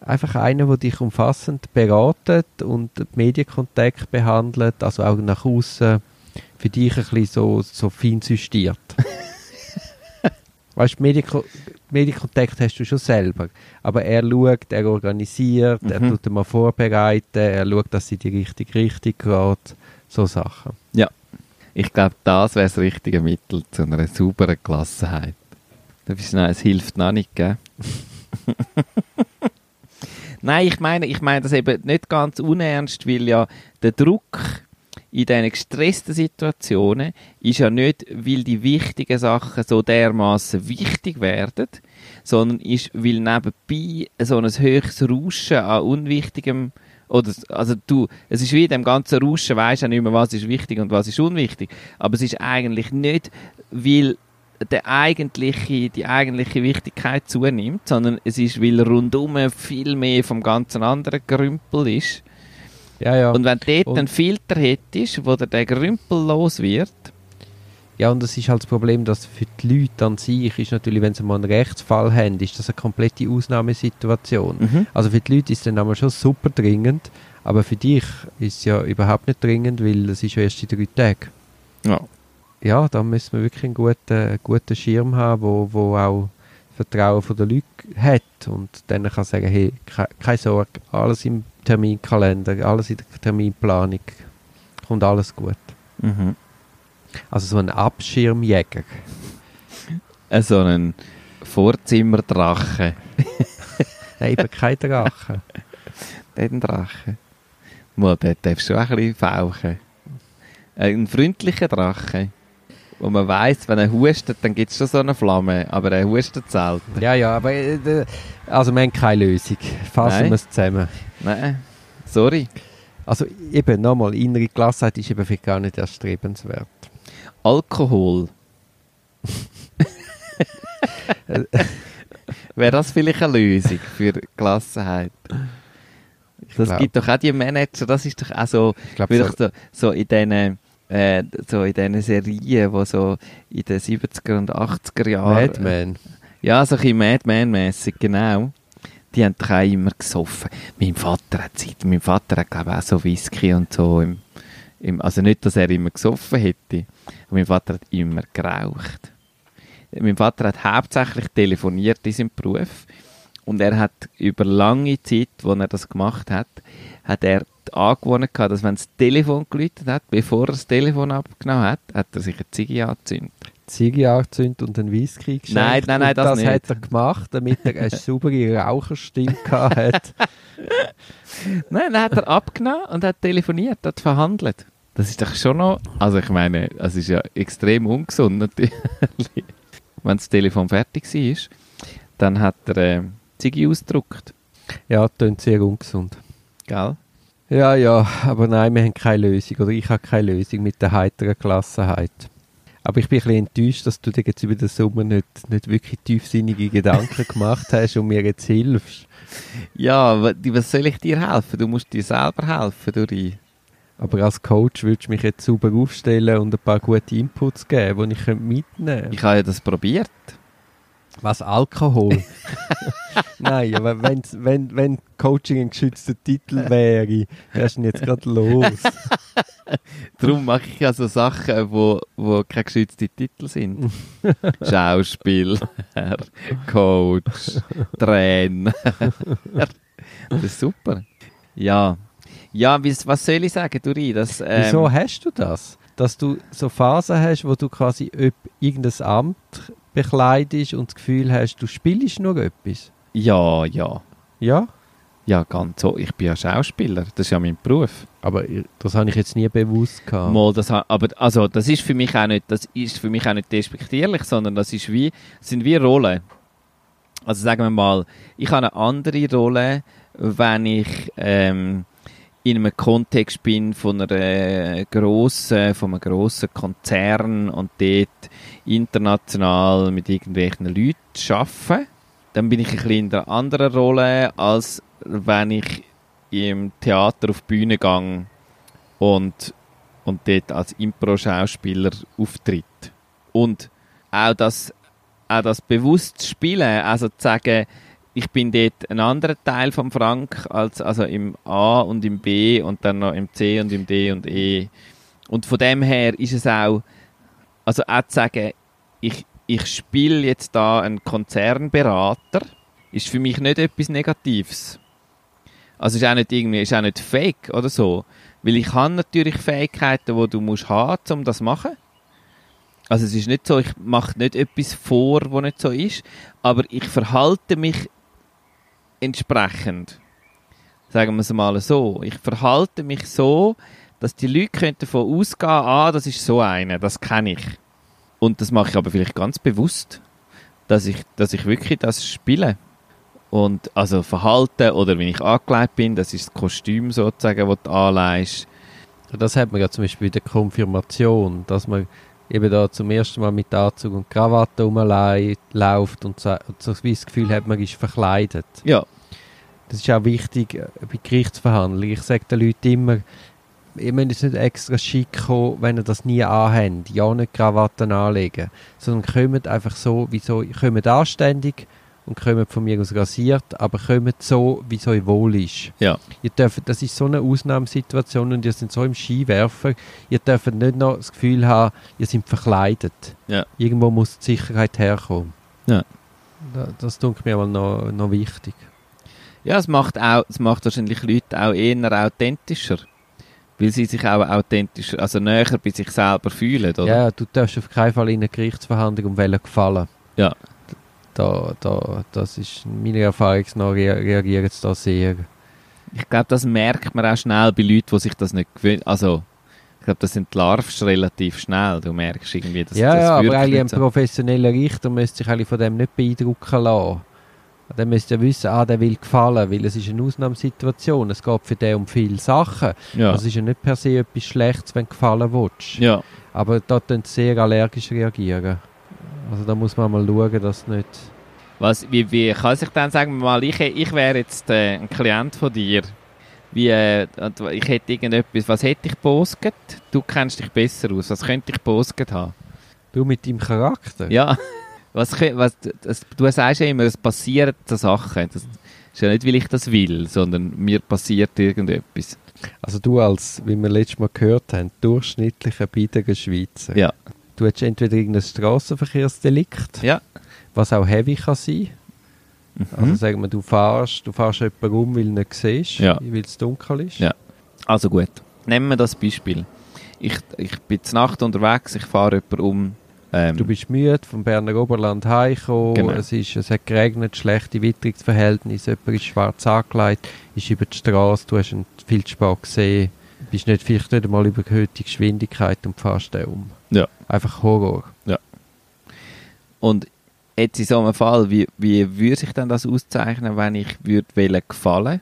[SPEAKER 1] Einfach einer, der dich umfassend beratet und die Medienkontakt behandelt, also auch nach außen für dich ein bisschen so, so fein systiert. weißt du, Medienko Medienkontakt hast du schon selber, aber er schaut, er organisiert, er
[SPEAKER 2] Mhm.
[SPEAKER 1] tut dir mal vorbereiten, er schaut, dass sie die richtige Richtung geht, so Sachen.
[SPEAKER 2] Ich glaube, das wäre das richtige Mittel zu einer sauberen Gelassenheit. Da bist du noch, es hilft noch nicht, gell? Nein, ich meine, ich meine das eben nicht ganz unernst, weil ja der Druck in diesen gestressten Situationen ist ja nicht, weil die wichtigen Sachen so dermaßen wichtig werden, sondern ist, weil nebenbei so ein höchstes Rauschen an unwichtigem oder, also du, es ist wie in dem ganzen Rauschen, weisst ja nicht mehr, was ist wichtig und was ist unwichtig. Aber es ist eigentlich nicht, weil der eigentliche, die eigentliche Wichtigkeit zunimmt, sondern es ist, weil rundum viel mehr vom ganzen anderen Gerümpel ist.
[SPEAKER 1] Ja, ja.
[SPEAKER 2] Und wenn du dort
[SPEAKER 1] Und-
[SPEAKER 2] einen Filter hättest, wo der Gerümpel los wird,
[SPEAKER 1] Ja, und das ist halt das Problem, dass für die Leute an sich ist natürlich, wenn sie mal einen Rechtsfall haben, ist das eine komplette Ausnahmesituation.
[SPEAKER 2] Mhm.
[SPEAKER 1] Also für die Leute ist es dann einmal schon super dringend, aber für dich ist es ja überhaupt nicht dringend, weil es ist ja erst in drei Tagen.
[SPEAKER 2] ja.
[SPEAKER 1] Ja, da müssen wir wirklich einen guten, guten Schirm haben, wo, wo auch Vertrauen von den Leuten hat und dann kann sagen, hey, ke keine Sorge, alles im Terminkalender, alles in der Terminplanung, kommt alles gut.
[SPEAKER 2] Mhm.
[SPEAKER 1] Also so ein Abschirmjäger.
[SPEAKER 2] Äh, So einen Vorzimmerdrache.
[SPEAKER 1] Nein, eben kein Drache.
[SPEAKER 2] Den Drache. Mal, der darf schon ein bisschen fauchen. Äh, Ein freundlicher Drache. Wo man weiss, wenn er hustet, dann gibt es schon so eine Flamme, aber er hustet selten.
[SPEAKER 1] Ja, ja, aber äh, also wir haben keine Lösung. Fassen wir es zusammen.
[SPEAKER 2] Nein, sorry.
[SPEAKER 1] Also eben nochmal, innere Gelassenheit ist eben vielleicht gar nicht erstrebenswert.
[SPEAKER 2] Alkohol. Wäre das vielleicht eine Lösung für Gelassenheit? Das
[SPEAKER 1] glaub-
[SPEAKER 2] gibt doch auch die Manager, das ist doch auch so, Weil ich so, so in diesen äh, so in diesen Serien, wo so in den 70er und 80er Jahren...
[SPEAKER 1] Madman.
[SPEAKER 2] Ja, so ein bisschen Madman-mässig, genau. Die haben auch immer gesoffen. Mein Vater hat Zeit, mein Vater hat glaube ich auch so Whisky und so im, im, also nicht, dass er immer gesoffen hätte, aber mein Vater hat immer geraucht. Mein Vater hat hauptsächlich telefoniert in seinem Beruf und er hat über lange Zeit, wo er das gemacht hat, hat er die Angewohnheit gehabt, dass wenn das Telefon geläutet hat, bevor er das Telefon abgenommen hat, hat er sich eine Ziege angezündet.
[SPEAKER 1] Ziege angezündet und einen Whisky geschenkt.
[SPEAKER 2] Nein, nein, nein, das
[SPEAKER 1] das
[SPEAKER 2] nicht.
[SPEAKER 1] hat er gemacht, damit er eine saubere Raucherstimme hat.
[SPEAKER 2] Nein, dann hat er abgenommen und hat telefoniert, hat verhandelt. Das ist doch schon noch, also ich meine, es ist ja extrem ungesund natürlich. Wenn das Telefon fertig war, dann hat er äh, Ziggy ausgedruckt,
[SPEAKER 1] Ja, das klingt sehr ungesund.
[SPEAKER 2] gell?
[SPEAKER 1] Ja, ja, aber nein, wir haben keine Lösung. Oder ich habe keine Lösung mit der heiteren Gelassenheit. Aber ich bin ein bisschen enttäuscht, dass du dir jetzt über den Sommer nicht, nicht wirklich tiefsinnige Gedanken gemacht hast und mir jetzt hilfst.
[SPEAKER 2] Ja, was soll ich dir helfen? Du musst dir selber helfen, Dori.
[SPEAKER 1] Aber als Coach würdest du mich jetzt sauber aufstellen und ein paar gute Inputs geben, die ich mitnehmen könnte.
[SPEAKER 2] Ich habe ja das probiert.
[SPEAKER 1] Was, Alkohol? Nein, aber wenn's, wenn, wenn Coaching ein geschützter Titel wäre, wärst du denn jetzt gerade los?
[SPEAKER 2] Darum mache ich ja so Sachen, wo, wo keine geschützten Titel sind. Schauspieler, Coach, Trainer. das ist super. Ja. Ja, was soll ich sagen, Duri? Das, ähm,
[SPEAKER 1] Wieso hast du das? Dass du so Phasen hast, wo du quasi irgendein Amt bekleidest und das Gefühl hast, du spielst nur etwas.
[SPEAKER 2] Ja, ja.
[SPEAKER 1] Ja?
[SPEAKER 2] Ja, ganz so. Ich bin ja Schauspieler. Das ist ja mein Beruf.
[SPEAKER 1] Aber das habe ich jetzt nie bewusst gehabt.
[SPEAKER 2] Mal, das, aber also, das ist für mich auch nicht, das ist für mich auch nicht despektierlich, sondern das ist wie, das sind wie Rollen. Also sagen wir mal, ich habe eine andere Rolle, wenn ich ähm, in einem Kontext bin von einer grossen, von einem grossen Konzern und dort international mit irgendwelchen Leuten arbeite, dann bin ich ein bisschen in einer anderen Rolle, als wenn ich im Theater auf die Bühne gehe und, und dort als Impro-Schauspieler auftritt. Und auch das, auch das bewusst Spielen, also zu sagen, ich bin dort ein anderer Teil vom Frank als also im A und im B und dann noch im C und im D und E. Und von dem her ist es auch, also auch zu sagen, ich, ich spiele jetzt da einen Konzernberater, ist für mich nicht etwas Negatives. Also ist auch nicht irgendwie, ist auch nicht fake oder so. Weil ich habe natürlich Fähigkeiten, die du musst haben, um das zu machen. Also es ist nicht so, ich mache nicht etwas vor, wo nicht so ist, aber ich verhalte mich entsprechend. Sagen wir es mal so. Ich verhalte mich so, dass die Leute können davon ausgehen, ah, das ist so einer, das kenne ich. Und das mache ich aber vielleicht ganz bewusst, dass ich, dass ich wirklich das spiele. Und also Verhalten oder wenn ich angelegt bin, das ist das Kostüm sozusagen, das du anlegst.
[SPEAKER 1] Das hat man ja zum Beispiel bei der Konfirmation, dass man eben da zum ersten Mal mit Anzug und Krawatte rumläuft und so, so das Gefühl hat, man ist verkleidet.
[SPEAKER 2] Ja,
[SPEAKER 1] Das ist auch wichtig äh, bei Gerichtsverhandlungen. Ich sage den Leuten immer, ihr müsst jetzt nicht extra schick kommen, wenn ihr das nie anhabt. Ja, nicht Krawatten anlegen. Sondern kommt einfach so, wie so, kommt anständig und kommt von mir aus rasiert, aber kommt so, wie es euch wohl ist.
[SPEAKER 2] ja.
[SPEAKER 1] Ihr dürft, das ist so eine Ausnahmesituation und ihr seid so im Skiwerfer, ihr dürft nicht noch das Gefühl haben, ihr seid verkleidet.
[SPEAKER 2] Ja.
[SPEAKER 1] Irgendwo muss die Sicherheit herkommen.
[SPEAKER 2] Ja.
[SPEAKER 1] Da, das tut mir mal noch, noch wichtig.
[SPEAKER 2] Ja, es macht, auch, es macht wahrscheinlich Leute auch eher authentischer. Weil sie sich auch authentischer, also näher bei sich selber fühlen, oder?
[SPEAKER 1] Ja, du darfst auf keinen Fall in eine Gerichtsverhandlung um welchen gefallen.
[SPEAKER 2] Ja.
[SPEAKER 1] Da, da, das ist meiner Erfahrung nach rea reagieren sie da sehr.
[SPEAKER 2] Ich glaube, das merkt man auch schnell bei Leuten, die sich das nicht gewöhnen. Also, ich glaube, das entlarvst relativ schnell. Du merkst irgendwie, dass
[SPEAKER 1] ja,
[SPEAKER 2] das
[SPEAKER 1] ja, aber eigentlich ein
[SPEAKER 2] so-
[SPEAKER 1] professioneller Richter müsste sich eigentlich von dem nicht beeindrucken lassen. Der müsste ja wissen, ah, der will gefallen, weil es ist eine Ausnahmesituation. Es geht für den um viele Sachen.
[SPEAKER 2] Ja.
[SPEAKER 1] Es ist ja nicht per se etwas Schlechtes, wenn du gefallen willst.
[SPEAKER 2] ja.
[SPEAKER 1] Aber da tun sie sehr allergisch reagieren. Also da muss man mal schauen, dass nicht...
[SPEAKER 2] Was, wie, wie kann sich dann sagen, wir mal, ich, ich wäre jetzt äh, ein Klient von dir. Wie, äh, ich hätte irgendetwas, was hätte ich posget? Du kennst dich besser aus. Was könnte ich posget haben?
[SPEAKER 1] Du mit deinem Charakter?
[SPEAKER 2] Ja, was, was, das, du sagst ja immer, es passieren so Sachen. Das ist ja nicht, weil ich das will, sondern mir passiert irgendetwas.
[SPEAKER 1] Also du als, wie wir letztes Mal gehört haben, durchschnittlicher biederer Schweizer.
[SPEAKER 2] Ja.
[SPEAKER 1] Du hast entweder irgendein Strassenverkehrsdelikt,
[SPEAKER 2] Ja.
[SPEAKER 1] was auch heavy kann sein. Also
[SPEAKER 2] Mhm.
[SPEAKER 1] sagen wir, du fährst, du fährst jemanden um, weil du nicht siehst,
[SPEAKER 2] Ja.
[SPEAKER 1] weil es dunkel ist.
[SPEAKER 2] Ja. Also gut, nehmen wir das Beispiel. Ich, ich bin zur Nacht unterwegs, ich fahre jemanden um. Ähm,
[SPEAKER 1] Du bist müde, vom Berner Oberland heimgekommen,
[SPEAKER 2] Genau.
[SPEAKER 1] es, ist, es hat geregnet, schlechte Witterungsverhältnisse, jemand ist schwarz angelegt, ist über die Straße, du hast ihn viel zu spät gesehen, bist nicht vielleicht nicht einmal überhöhte Geschwindigkeit und fährst den um.
[SPEAKER 2] Ja.
[SPEAKER 1] Einfach Horror.
[SPEAKER 2] Und jetzt in so einem Fall, wie, wie würde sich denn das auszeichnen, wenn ich würde gefallen?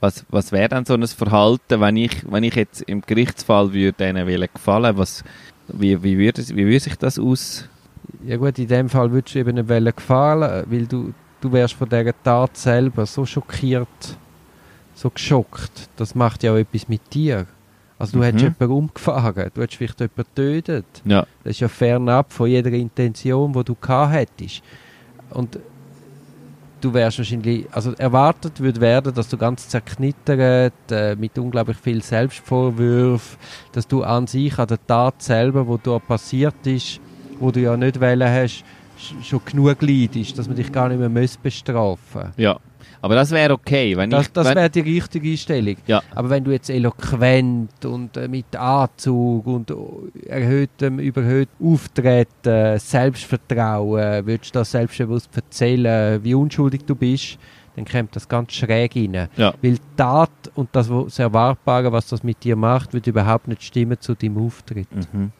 [SPEAKER 2] Was, was wäre dann so ein Verhalten, wenn ich, wenn ich jetzt im Gerichtsfall würde denen wollen gefallen? Was, wie, wie, würde, wie würde sich das aus...
[SPEAKER 1] Ja gut, in dem Fall würdest du eben nicht gefallen, weil du, du wärst von dieser Tat selber so schockiert, so geschockt. Das macht ja auch etwas mit dir. Also du
[SPEAKER 2] Mhm.
[SPEAKER 1] hättest jemanden umgefahren, du hättest vielleicht jemanden getötet.
[SPEAKER 2] Ja.
[SPEAKER 1] Das ist ja fernab von jeder Intention, die du gehabt hättest. Und du wärst wahrscheinlich, also erwartet würde werden, dass du ganz zerknittert, äh, mit unglaublich viel Selbstvorwürfen, dass du an sich, an der Tat selber, wo da passiert ist, wo du ja nicht wählen hast, sch- schon genug leidest, dass man dich gar nicht mehr muss bestrafen
[SPEAKER 2] Ja. Aber das wäre okay, wenn
[SPEAKER 1] Das,
[SPEAKER 2] ich...
[SPEAKER 1] das wäre die richtige Einstellung.
[SPEAKER 2] Ja.
[SPEAKER 1] Aber wenn du jetzt eloquent und äh, mit Anzug und äh, erhöhtem, überhöht Auftreten, Selbstvertrauen, würdest du das selbstbewusst erzählen, wie unschuldig du bist, dann kommt das ganz schräg rein.
[SPEAKER 2] Ja.
[SPEAKER 1] Weil die Tat und das, das Erwartbare, was das mit dir macht, wird überhaupt nicht stimmen zu deinem Auftritt.
[SPEAKER 2] Mhm.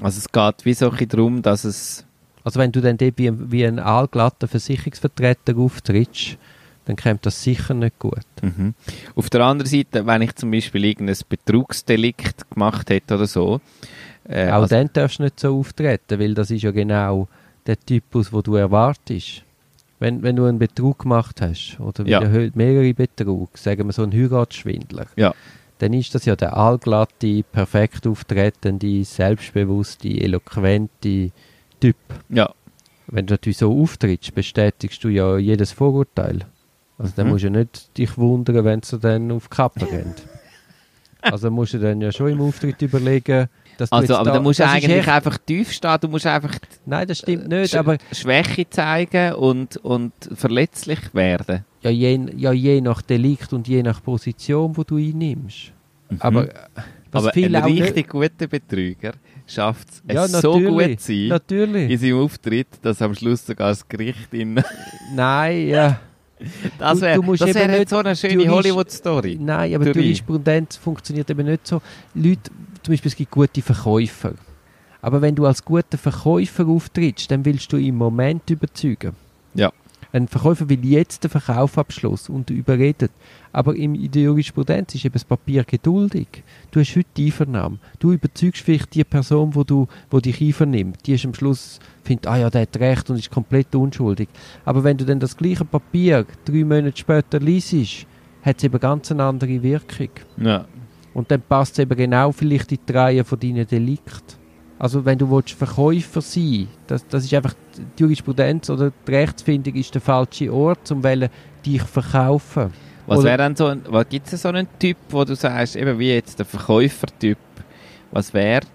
[SPEAKER 2] Also es geht wie so ein darum, dass es...
[SPEAKER 1] Also wenn du dann dort wie, ein- wie ein allglatter Versicherungsvertreter auftrittst, dann kommt das sicher nicht gut.
[SPEAKER 2] Mhm. Auf der anderen Seite, wenn ich zum Beispiel irgendein Betrugsdelikt gemacht hätte oder so... Äh,
[SPEAKER 1] Auch
[SPEAKER 2] also-
[SPEAKER 1] dann darfst du nicht so auftreten, weil das ist ja genau der Typus, wo du erwartest. Wenn, wenn du einen Betrug gemacht hast, oder
[SPEAKER 2] Ja.
[SPEAKER 1] mehrere Betrug, sagen wir so einen Heiratsschwindler,
[SPEAKER 2] Ja.
[SPEAKER 1] dann ist das ja der allglatte, perfekt auftretende, selbstbewusste, eloquente Typ.
[SPEAKER 2] Ja.
[SPEAKER 1] Wenn du natürlich so auftrittst, bestätigst du ja jedes Vorurteil. Also dann
[SPEAKER 2] Mhm.
[SPEAKER 1] musst du nicht dich wundern, wenn sie dann auf die Kappe gehen. also musst du dann ja schon im Auftritt überlegen, dass du
[SPEAKER 2] Also, aber da musst du eigentlich einfach tief stehen, du musst einfach
[SPEAKER 1] Nein, das stimmt
[SPEAKER 2] äh,
[SPEAKER 1] nicht,
[SPEAKER 2] Sch-
[SPEAKER 1] aber
[SPEAKER 2] Schwäche zeigen und, und verletzlich werden.
[SPEAKER 1] ja je, ja, je nach Delikt und je nach Position, wo du einnimmst. Aber äh,
[SPEAKER 2] Mhm. Aber
[SPEAKER 1] viele
[SPEAKER 2] ein richtig guter Betrüger schafft es
[SPEAKER 1] ja,
[SPEAKER 2] so gut zu sein
[SPEAKER 1] Natürlich.
[SPEAKER 2] in seinem Auftritt, dass am Schluss sogar das Gericht in...
[SPEAKER 1] Nein, ja.
[SPEAKER 2] Das wäre wär
[SPEAKER 1] nicht
[SPEAKER 2] so eine schöne Hollywood-Story.
[SPEAKER 1] Nein, aber. Jurisprudenz funktioniert eben nicht so. Leute, zum Beispiel es gibt gute Verkäufer. Aber wenn du als guter Verkäufer auftrittst, dann willst du im Moment überzeugen.
[SPEAKER 2] Ja.
[SPEAKER 1] Ein Verkäufer will jetzt den Verkaufabschluss und überredet. Aber im, in der Jurisprudenz ist eben das Papier geduldig. Du hast heute die Einvernahme. Du überzeugst vielleicht die Person, wo, du, wo dich einvernimmt. Die ist am Schluss, findet, ah ja, der hat recht und ist komplett unschuldig. Aber wenn du dann das gleiche Papier drei Monate später liest, hat es eben ganz eine andere Wirkung.
[SPEAKER 2] Ja.
[SPEAKER 1] Und dann passt es eben genau vielleicht in die Reihe von deinen Delikten. Also wenn du willst, Verkäufer sein das, das ist einfach die Jurisprudenz oder die Rechtsfindung ist der falsche Ort, um dich verkaufen.
[SPEAKER 2] Was wäre dann so ein, was gibt es so einen Typ, wo du sagst, eben wie jetzt der Verkäufertyp, was wäre,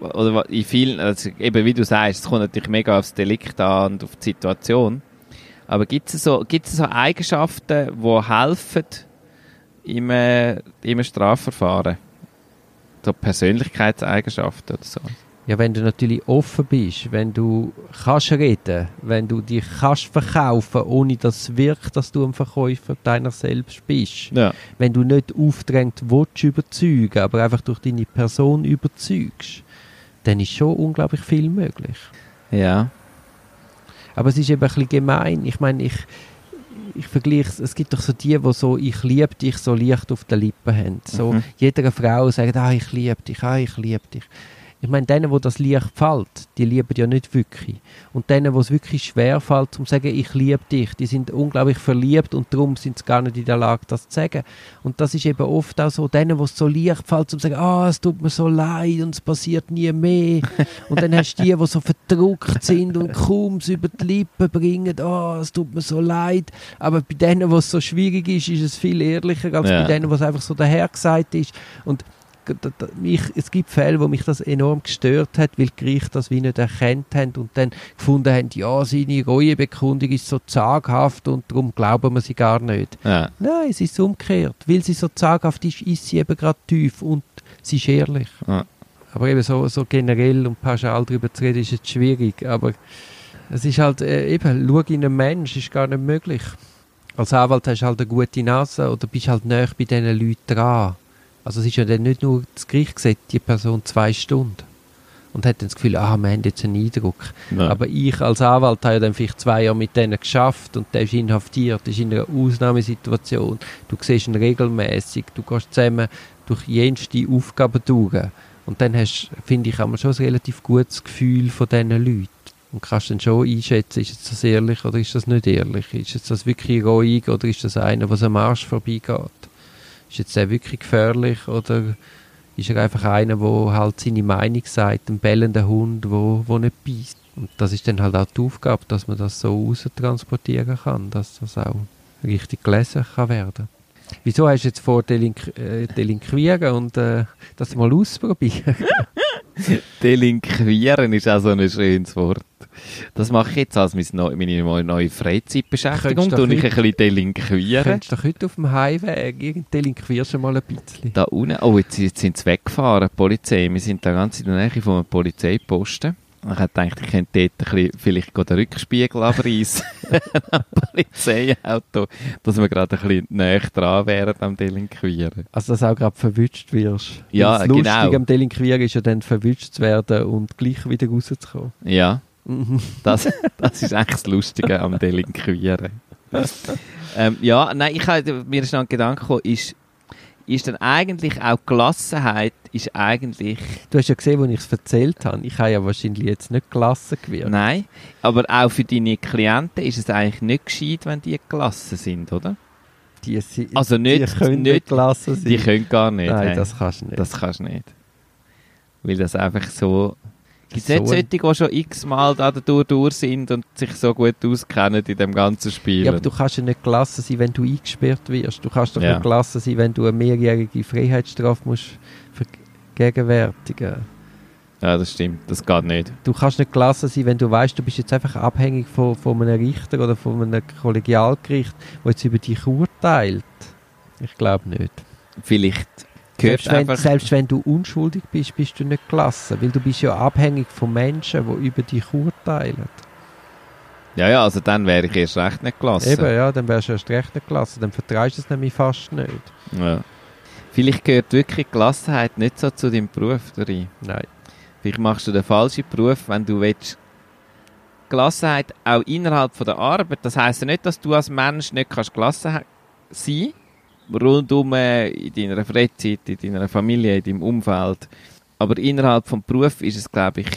[SPEAKER 2] oder in vielen, also eben wie du sagst, es kommt natürlich mega aufs Delikt an und auf die Situation, aber gibt es so, gibt's so Eigenschaften, die helfen im, äh, im Strafverfahren? So Persönlichkeitseigenschaften oder so?
[SPEAKER 1] Ja, wenn du natürlich offen bist, wenn du kannst reden, wenn du dich kannst verkaufen, ohne dass es wirkt, dass du ein Verkäufer deiner selbst bist.
[SPEAKER 2] Ja.
[SPEAKER 1] Wenn du nicht aufdrängt willst überzeugen, aber einfach durch deine Person überzeugst, dann ist schon unglaublich viel möglich.
[SPEAKER 2] Ja.
[SPEAKER 1] Aber es ist eben ein bisschen gemein. Ich meine, ich, ich vergleiche es, es gibt doch so die, die so «Ich liebe dich» so leicht auf den Lippen haben. So
[SPEAKER 2] Mhm.
[SPEAKER 1] jeder Frau sagt «Ah, ich liebe dich, ah, ich liebe dich». Ich meine, denen, wo das leicht fällt, die lieben ja nicht wirklich. Und denen, wo es wirklich schwer fällt, zum sagen «Ich liebe dich», die sind unglaublich verliebt und darum sind sie gar nicht in der Lage, das zu sagen. Und das ist eben oft auch so, denen, wo es so leicht fällt, zum sagen «Ah, es tut mir so leid und es passiert nie mehr». Und dann hast du die, die so verdruckt sind und kaum es über die Lippen bringen, oh, es tut mir so leid. Aber bei denen, wo es so schwierig ist, ist es viel ehrlicher, als
[SPEAKER 2] Ja.
[SPEAKER 1] bei denen, wo es einfach so dahergesagt ist. Und mich, es gibt Fälle, wo mich das enorm gestört hat, weil die Gerichte das wie nicht erkannt haben und dann gefunden haben, ja, seine Reuebekundung ist so zaghaft und darum glauben wir sie gar nicht.
[SPEAKER 2] ja.
[SPEAKER 1] Nein, es ist umgekehrt. Weil sie so zaghaft ist, ist sie eben gerade tief und sie ist ehrlich.
[SPEAKER 2] Ja.
[SPEAKER 1] Aber eben so, so generell und pauschal darüber zu reden, ist jetzt schwierig. Aber es ist halt äh, eben, schau in einen Mensch, ist gar nicht möglich. Als Anwalt hast du halt eine gute Nase oder bist halt näher bei diesen Leuten dran. Also es ist ja dann nicht nur das Gericht gesagt, die Person zwei Stunden und hat dann das Gefühl, ah, wir haben jetzt einen Eindruck.
[SPEAKER 2] Ja.
[SPEAKER 1] Aber ich als Anwalt habe ja dann vielleicht zwei Jahre mit denen geschafft und der ist inhaftiert, ist in einer Ausnahmesituation. Du siehst ihn regelmäßig, du gehst zusammen durch jenste Aufgaben durch. Und dann hast, finde ich, haben wir schon ein relativ gutes Gefühl von diesen Leuten. Und kannst dann schon einschätzen, ist das ehrlich oder ist das nicht ehrlich? Ist das wirklich ruhig oder ist das einer, der am Arsch vorbeigeht? Ist jetzt der wirklich gefährlich oder ist er einfach einer, der halt seine Meinung sagt, ein bellender Hund, wo, wo nicht beißt? Und das ist dann halt auch die Aufgabe, dass man das so raus transportieren kann, dass das auch richtig gelesen kann werden. Wieso hast du jetzt vor, äh, delinquieren und äh, das mal ausprobieren?
[SPEAKER 2] Delinquieren ist auch so ein schönes Wort. Das mache ich jetzt als meine neue, Freizeitbeschäftigung.
[SPEAKER 1] Du
[SPEAKER 2] ich ein bisschen delinquieren.
[SPEAKER 1] Könntest du doch heute auf dem Highway, irgend delinkvierst du mal ein bisschen.
[SPEAKER 2] Da unten, oh, jetzt, jetzt sind sie weggefahren, die Polizei. Wir sind da ganz in der Nähe von einem Polizeiposten. Ich gedacht, ich könnte dort ein bisschen, vielleicht den Rückspiegel abreißen am Polizeiauto, dass wir gerade ein bisschen näher dran wären am Delinquieren.
[SPEAKER 1] Also, dass du auch gerade verwünscht wirst.
[SPEAKER 2] Ja,
[SPEAKER 1] das Lustige
[SPEAKER 2] genau.
[SPEAKER 1] am Delinquieren ist ja dann verwünscht zu werden und gleich wieder rauszukommen.
[SPEAKER 2] Ja,
[SPEAKER 1] Mhm.
[SPEAKER 2] das, das ist eigentlich das Lustige am Delinquieren. ähm, ja, nein, ich habe, mir ist noch ein Gedanke gekommen, ist, ist dann eigentlich auch Gelassenheit, ist eigentlich,
[SPEAKER 1] Du hast ja gesehen, als ich es erzählt habe. Ich habe ja wahrscheinlich jetzt nicht gelassen gewirkt.
[SPEAKER 2] nein, aber auch für deine Klienten ist es eigentlich nicht gescheit, wenn die gelassen sind, oder?
[SPEAKER 1] Die, si-
[SPEAKER 2] Also nicht-
[SPEAKER 1] die können
[SPEAKER 2] nicht-
[SPEAKER 1] nicht gelassen sein.
[SPEAKER 2] Die können gar nicht.
[SPEAKER 1] Nein,
[SPEAKER 2] hey.
[SPEAKER 1] das kannst du nicht.
[SPEAKER 2] Das kannst du nicht. Weil das einfach so... Gibt es nicht solche, die schon x-mal da durch, durch sind und sich so gut auskennen in dem ganzen Spiel?
[SPEAKER 1] Ja, aber du kannst ja nicht gelassen sein, wenn du eingesperrt wirst. Du kannst doch
[SPEAKER 2] Ja.
[SPEAKER 1] nicht gelassen sein, wenn du eine mehrjährige Freiheitsstrafe musst vergegenwärtigen.
[SPEAKER 2] ja, das stimmt. Das geht nicht.
[SPEAKER 1] Du kannst nicht gelassen sein, wenn du weißt, du bist jetzt einfach abhängig von, von einem Richter oder von einem Kollegialgericht, der jetzt über dich urteilt. Ich glaube nicht.
[SPEAKER 2] Vielleicht gehört
[SPEAKER 1] Selbst wenn, selbst wenn du unschuldig bist, bist du nicht gelassen, weil du bist ja abhängig von Menschen, die über dich urteilen.
[SPEAKER 2] Ja, ja, also dann wäre ich erst recht nicht gelassen.
[SPEAKER 1] Eben, ja, dann wärst du erst recht nicht gelassen, dann vertreibst du es nämlich fast nicht.
[SPEAKER 2] Ja. Vielleicht gehört wirklich Gelassenheit nicht so zu deinem Beruf rein.
[SPEAKER 1] Nein.
[SPEAKER 2] Vielleicht machst du den falschen Beruf, wenn du willst. Gelassenheit auch innerhalb von der Arbeit. Das heisst ja nicht, dass du als Mensch nicht kannst gelassen sein rundum äh, in deiner Freizeit, in deiner Familie, in deinem Umfeld. Aber innerhalb vom Beruf ist es, glaube ich,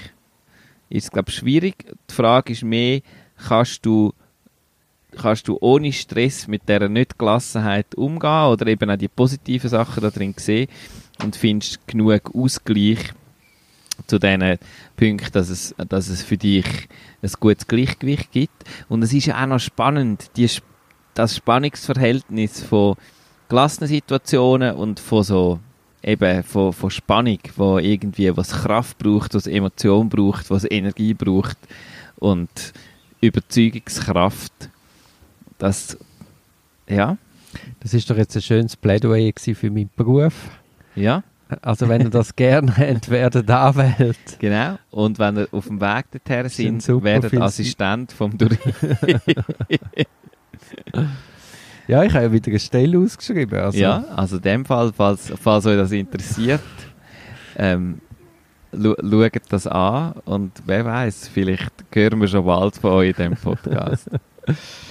[SPEAKER 2] ist glaube ich, schwierig. Die Frage ist mehr, kannst du kannst du ohne Stress mit dieser Nicht-Gelassenheit umgehen oder eben auch die positiven Sachen da drin sehen und findest genug Ausgleich zu diesen Punkten, dass es, dass es für dich ein gutes Gleichgewicht gibt. Und es ist ja auch noch spannend, die, das Spannungsverhältnis von gelassenen Situationen und von so eben von, von Spannung, wo irgendwie was Kraft braucht, was Emotion braucht, was Energie braucht und Überzeugungskraft. Das, ja,
[SPEAKER 1] Das ist doch jetzt ein schönes Plädoyer für meinen Beruf.
[SPEAKER 2] ja,
[SPEAKER 1] Also wenn ihr das gerne habt, werdet Anwält.
[SPEAKER 2] genau. Und wenn ihr auf dem Weg dorthin
[SPEAKER 1] sind
[SPEAKER 2] sind, werdet Assistent vom Duri.
[SPEAKER 1] Ja, ich habe ja wieder eine Stelle ausgeschrieben. Also,
[SPEAKER 2] Ja, also in dem Fall, falls, falls euch das interessiert, ähm, schaut das an und wer weiß, vielleicht hören wir schon bald von euch in diesem Podcast.